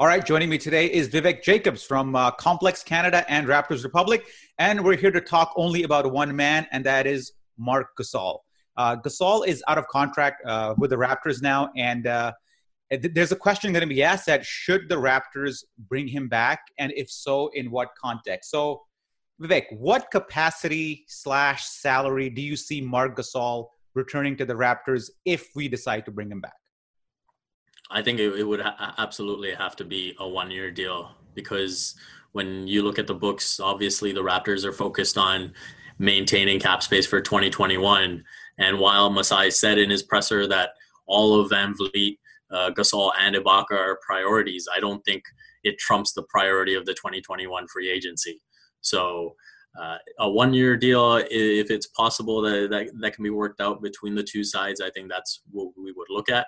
All right, joining me today is Vivek Jacobs from uh, Complex Canada and Raptors Republic, and we're here to talk only about one man, and that is Marc Gasol. Uh, Gasol is out of contract uh, with the Raptors now, and uh, there's a question going to be asked that should the Raptors bring him back, and if so, in what context? So, Vivek, what capacity slash salary do you see Marc Gasol returning to the Raptors if we decide to bring him back? I think it, it would ha- absolutely have to be a one year deal because when you look at the books, obviously the Raptors are focused on maintaining cap space for 2021. And while Masai said in his presser that all of Van Vleet, uh, Gasol, and Ibaka are priorities, I don't think it trumps the priority of the 2021 free agency. So uh, a one year deal, if it's possible that, that that can be worked out between the two sides, I think that's what we would look at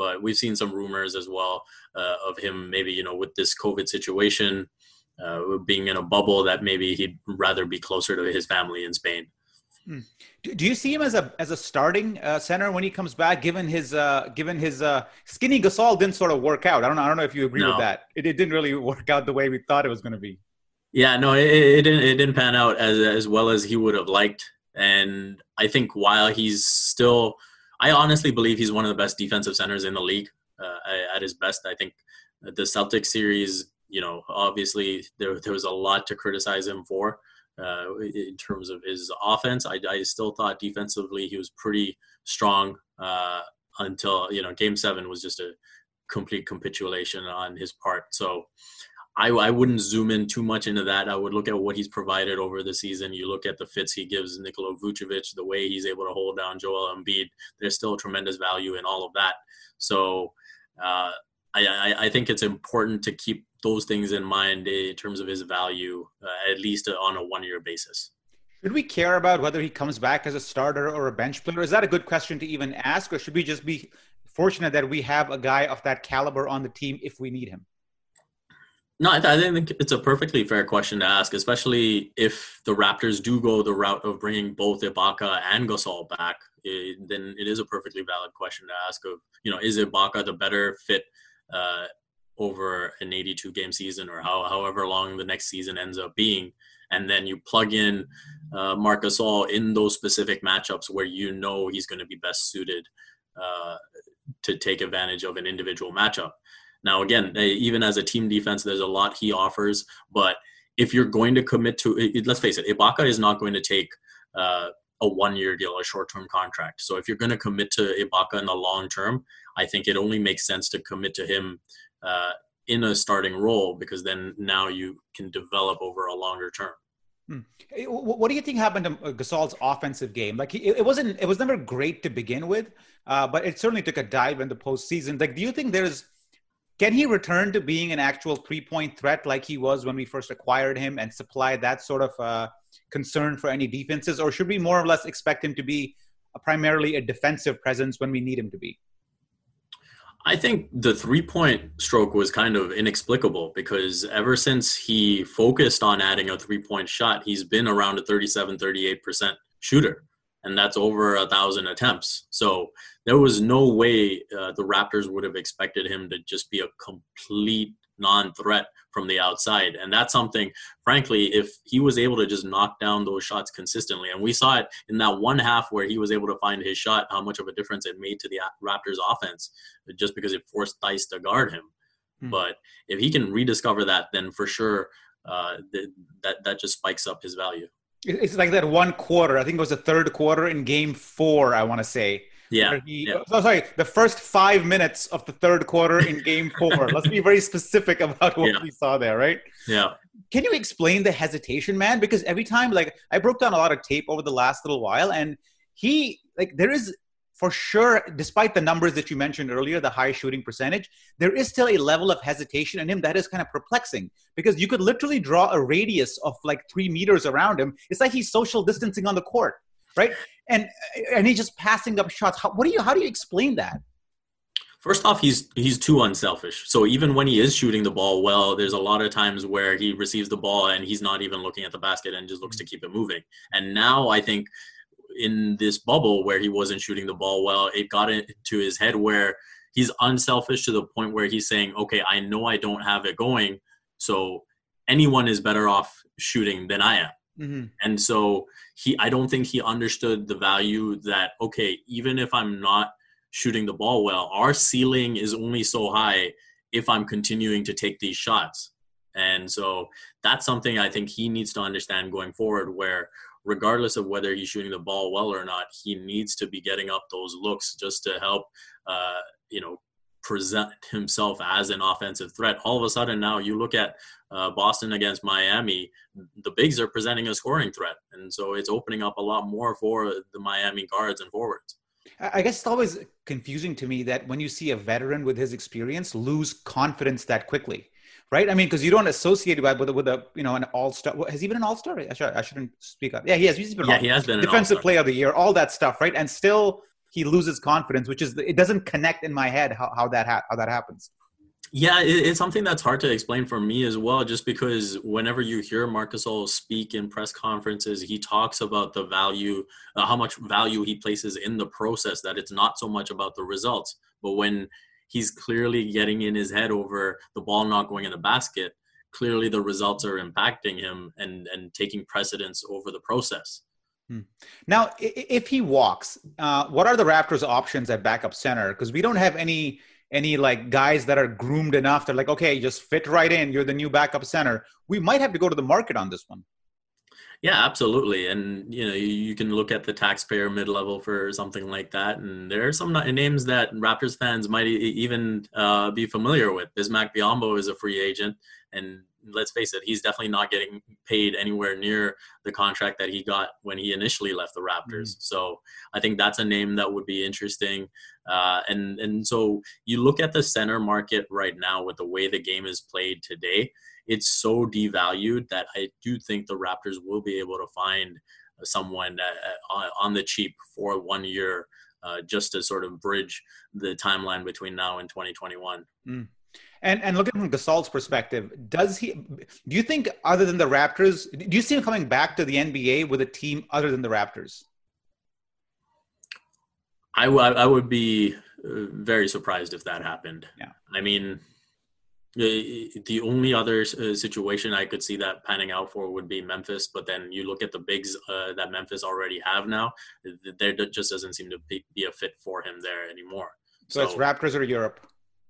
but we've seen some rumors as well uh, of him maybe you know with this COVID situation, uh, being in a bubble that maybe he'd rather be closer to his family in Spain. Hmm. Do you see him as a as a starting uh, center when he comes back? Given his uh, given his uh, skinny Gasol didn't sort of work out. I don't know. I don't know if you agree no. with that. It, it didn't really work out the way we thought it was going to be. Yeah, no, it, it, didn't. It didn't pan out as as well as he would have liked. And I think while he's still I honestly believe he's one of the best defensive centers in the league uh, at his best. I think the Celtics series, you know, obviously there there was a lot to criticize him for uh, in terms of his offense. I, I still thought defensively he was pretty strong uh, until you know Game Seven was just a complete capitulation on his part. So I, I wouldn't zoom in too much into that. I would look at what he's provided over the season. You look at the fits he gives Nikola Vucevic, the way he's able to hold down Joel Embiid. There's still tremendous value in all of that. So uh, I, I, think it's important to keep those things in mind in terms of his value, uh, at least on a one-year basis. Should we care about whether he comes back as a starter or a bench player? Is that a good question to even ask, or should we just be fortunate that we have a guy of that caliber on the team if we need him? No, I, think it's a perfectly fair question to ask, especially if the Raptors do go the route of bringing both Ibaka and Gasol back. It, then it is a perfectly valid question to ask of, you know, is Ibaka the better fit uh, over an 82 game season or how, however long the next season ends up being? And then you plug in uh, Marc Gasol in those specific matchups where you know he's going to be best suited uh, to take advantage of an individual matchup. Now, again, even as a team defense, there's a lot he offers. But if you're going to commit to, let's face it, Ibaka is not going to take uh, a one-year deal, a short-term contract. So if you're going to commit to Ibaka in the long term, I think it only makes sense to commit to him uh, in a starting role because then now you can develop over a longer term. Hmm. What do you think happened to uh, Gasol's offensive game? Like it wasn't, it was never great to begin with, uh, but it certainly took a dive in the postseason. Like, do you think there's can he return to being an actual three point threat like he was when we first acquired him and supply that sort of uh, concern for any defenses? Or should we more or less expect him to be a, primarily a defensive presence when we need him to be? I think the three point stroke was kind of inexplicable because ever since he focused on adding a three point shot, he's been around a 37, 38% shooter and that's over a thousand attempts. So there was no way uh, the Raptors would have expected him to just be a complete non-threat from the outside and that's something frankly if he was able to just knock down those shots consistently and we saw it in that one half where he was able to find his shot how much of a difference it made to the raptors offense just because it forced Theis to guard him hmm. but if he can rediscover that then for sure uh, that that just spikes up his value it's like that one quarter. I think it was the third quarter in Game Four. I want to say. Yeah. He, yeah. Oh, sorry, the first five minutes of the third quarter in Game Four. Let's be very specific about what yeah. we saw there, right? Yeah. Can you explain the hesitation, man? Because every time, like, I broke down a lot of tape over the last little while, and he, like, there is for sure, despite the numbers that you mentioned earlier, the high shooting percentage, there is still a level of hesitation in him that is kind of perplexing because you could literally draw a radius of like three meters around him. It's like he's social distancing on the court, right? And and he's just passing up shots. How, what do you? How do you explain that? First off, he's he's too unselfish. So even when he is shooting the ball well, there's a lot of times where he receives the ball and he's not even looking at the basket and just looks to keep it moving. And now I think in this bubble where he wasn't shooting the ball well, it got into his head where he's unselfish to the point where he's saying, okay, I know I don't have it going, so anyone is better off shooting than I am. Mm-hmm. And so he, I don't think he understood the value that okay, even if I'm not shooting the ball well, our ceiling is only so high if I'm continuing to take these shots. And so that's something I think he needs to understand going forward, where regardless of whether he's shooting the ball well or not, he needs to be getting up those looks just to help, uh, you know, present himself as an offensive threat. All of a sudden now you look at uh, Boston against Miami, the bigs are presenting a scoring threat. And so it's opening up a lot more for the Miami guards and forwards. I guess it's always confusing to me that when you see a veteran with his experience lose confidence that quickly right? I mean, because you don't associate it with with a you know an all star. Has he been an all star? I, should, I shouldn't speak up. Yeah, he has. He's been. Yeah, he has been defensive player of the year, all that stuff, right? And still he loses confidence, which is it doesn't connect in my head how, how that ha- how that happens. Yeah, it's something that's hard to explain for me as well, just because whenever you hear Marcus Gasol speak in press conferences, he talks about the value, uh, how much value he places in the process, that it's not so much about the results. But when he's clearly getting in his head over the ball not going in the basket. Clearly, the results are impacting him and and taking precedence over the process. Hmm. Now, if he walks, uh, what are the Raptors' options at backup center? Because we don't have any any like guys that are groomed enough. They're like, okay, just fit right in. You're the new backup center. We might have to go to the market on this one. Yeah, absolutely. And you know, you, can look at the taxpayer mid-level for something like that, and there are some names that Raptors fans might even uh, be familiar with. Bismack Biyombo is a free agent, and let's face it, he's definitely not getting paid anywhere near the contract that he got when he initially left the Raptors. Mm-hmm. So I think that's a name that would be interesting. Uh, and and so you look at the center market right now with the way the game is played today it's so devalued that I do think the Raptors will be able to find someone uh, on the cheap for one year uh, just to sort of bridge the timeline between now and 2021. Mm. And and looking from Gasol's perspective, does he? Do you think other than the Raptors, do you see him coming back to the NBA with a team other than the Raptors? I, w- I would be uh, very surprised if that happened. Yeah. I mean, the only other uh, situation I could see that panning out for would be Memphis, but then you look at the bigs uh, that Memphis already have now, there just doesn't seem to be, a fit for him there anymore. So, so it's Raptors or Europe.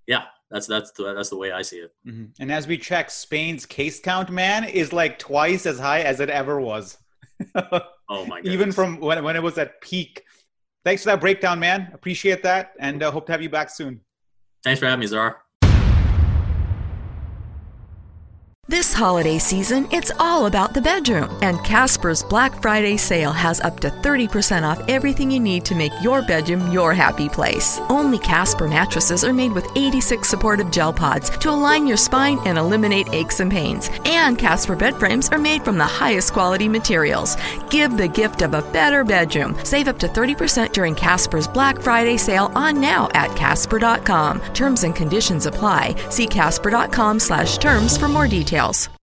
Yeah, that's that's the, that's the way I see it. Mm-hmm. And as we check, Spain's case count, man, is like twice as high as it ever was. oh my! Goodness. Even from when when it was at peak. Thanks for that breakdown, man. Appreciate that, and uh, hope to have you back soon. Thanks for having me, Zar. This holiday season, it's all about the bedroom, and Casper's Black Friday sale has up to 30% off everything you need to make your bedroom your happy place. Only Casper mattresses are made with 86 supportive gel pods to align your spine and eliminate aches and pains. And Casper bed frames are made from the highest quality materials. Give the gift of a better bedroom. Save up to 30% during Casper's Black Friday sale on now at casper.com. Terms and conditions apply. See casper.com slash terms for more details.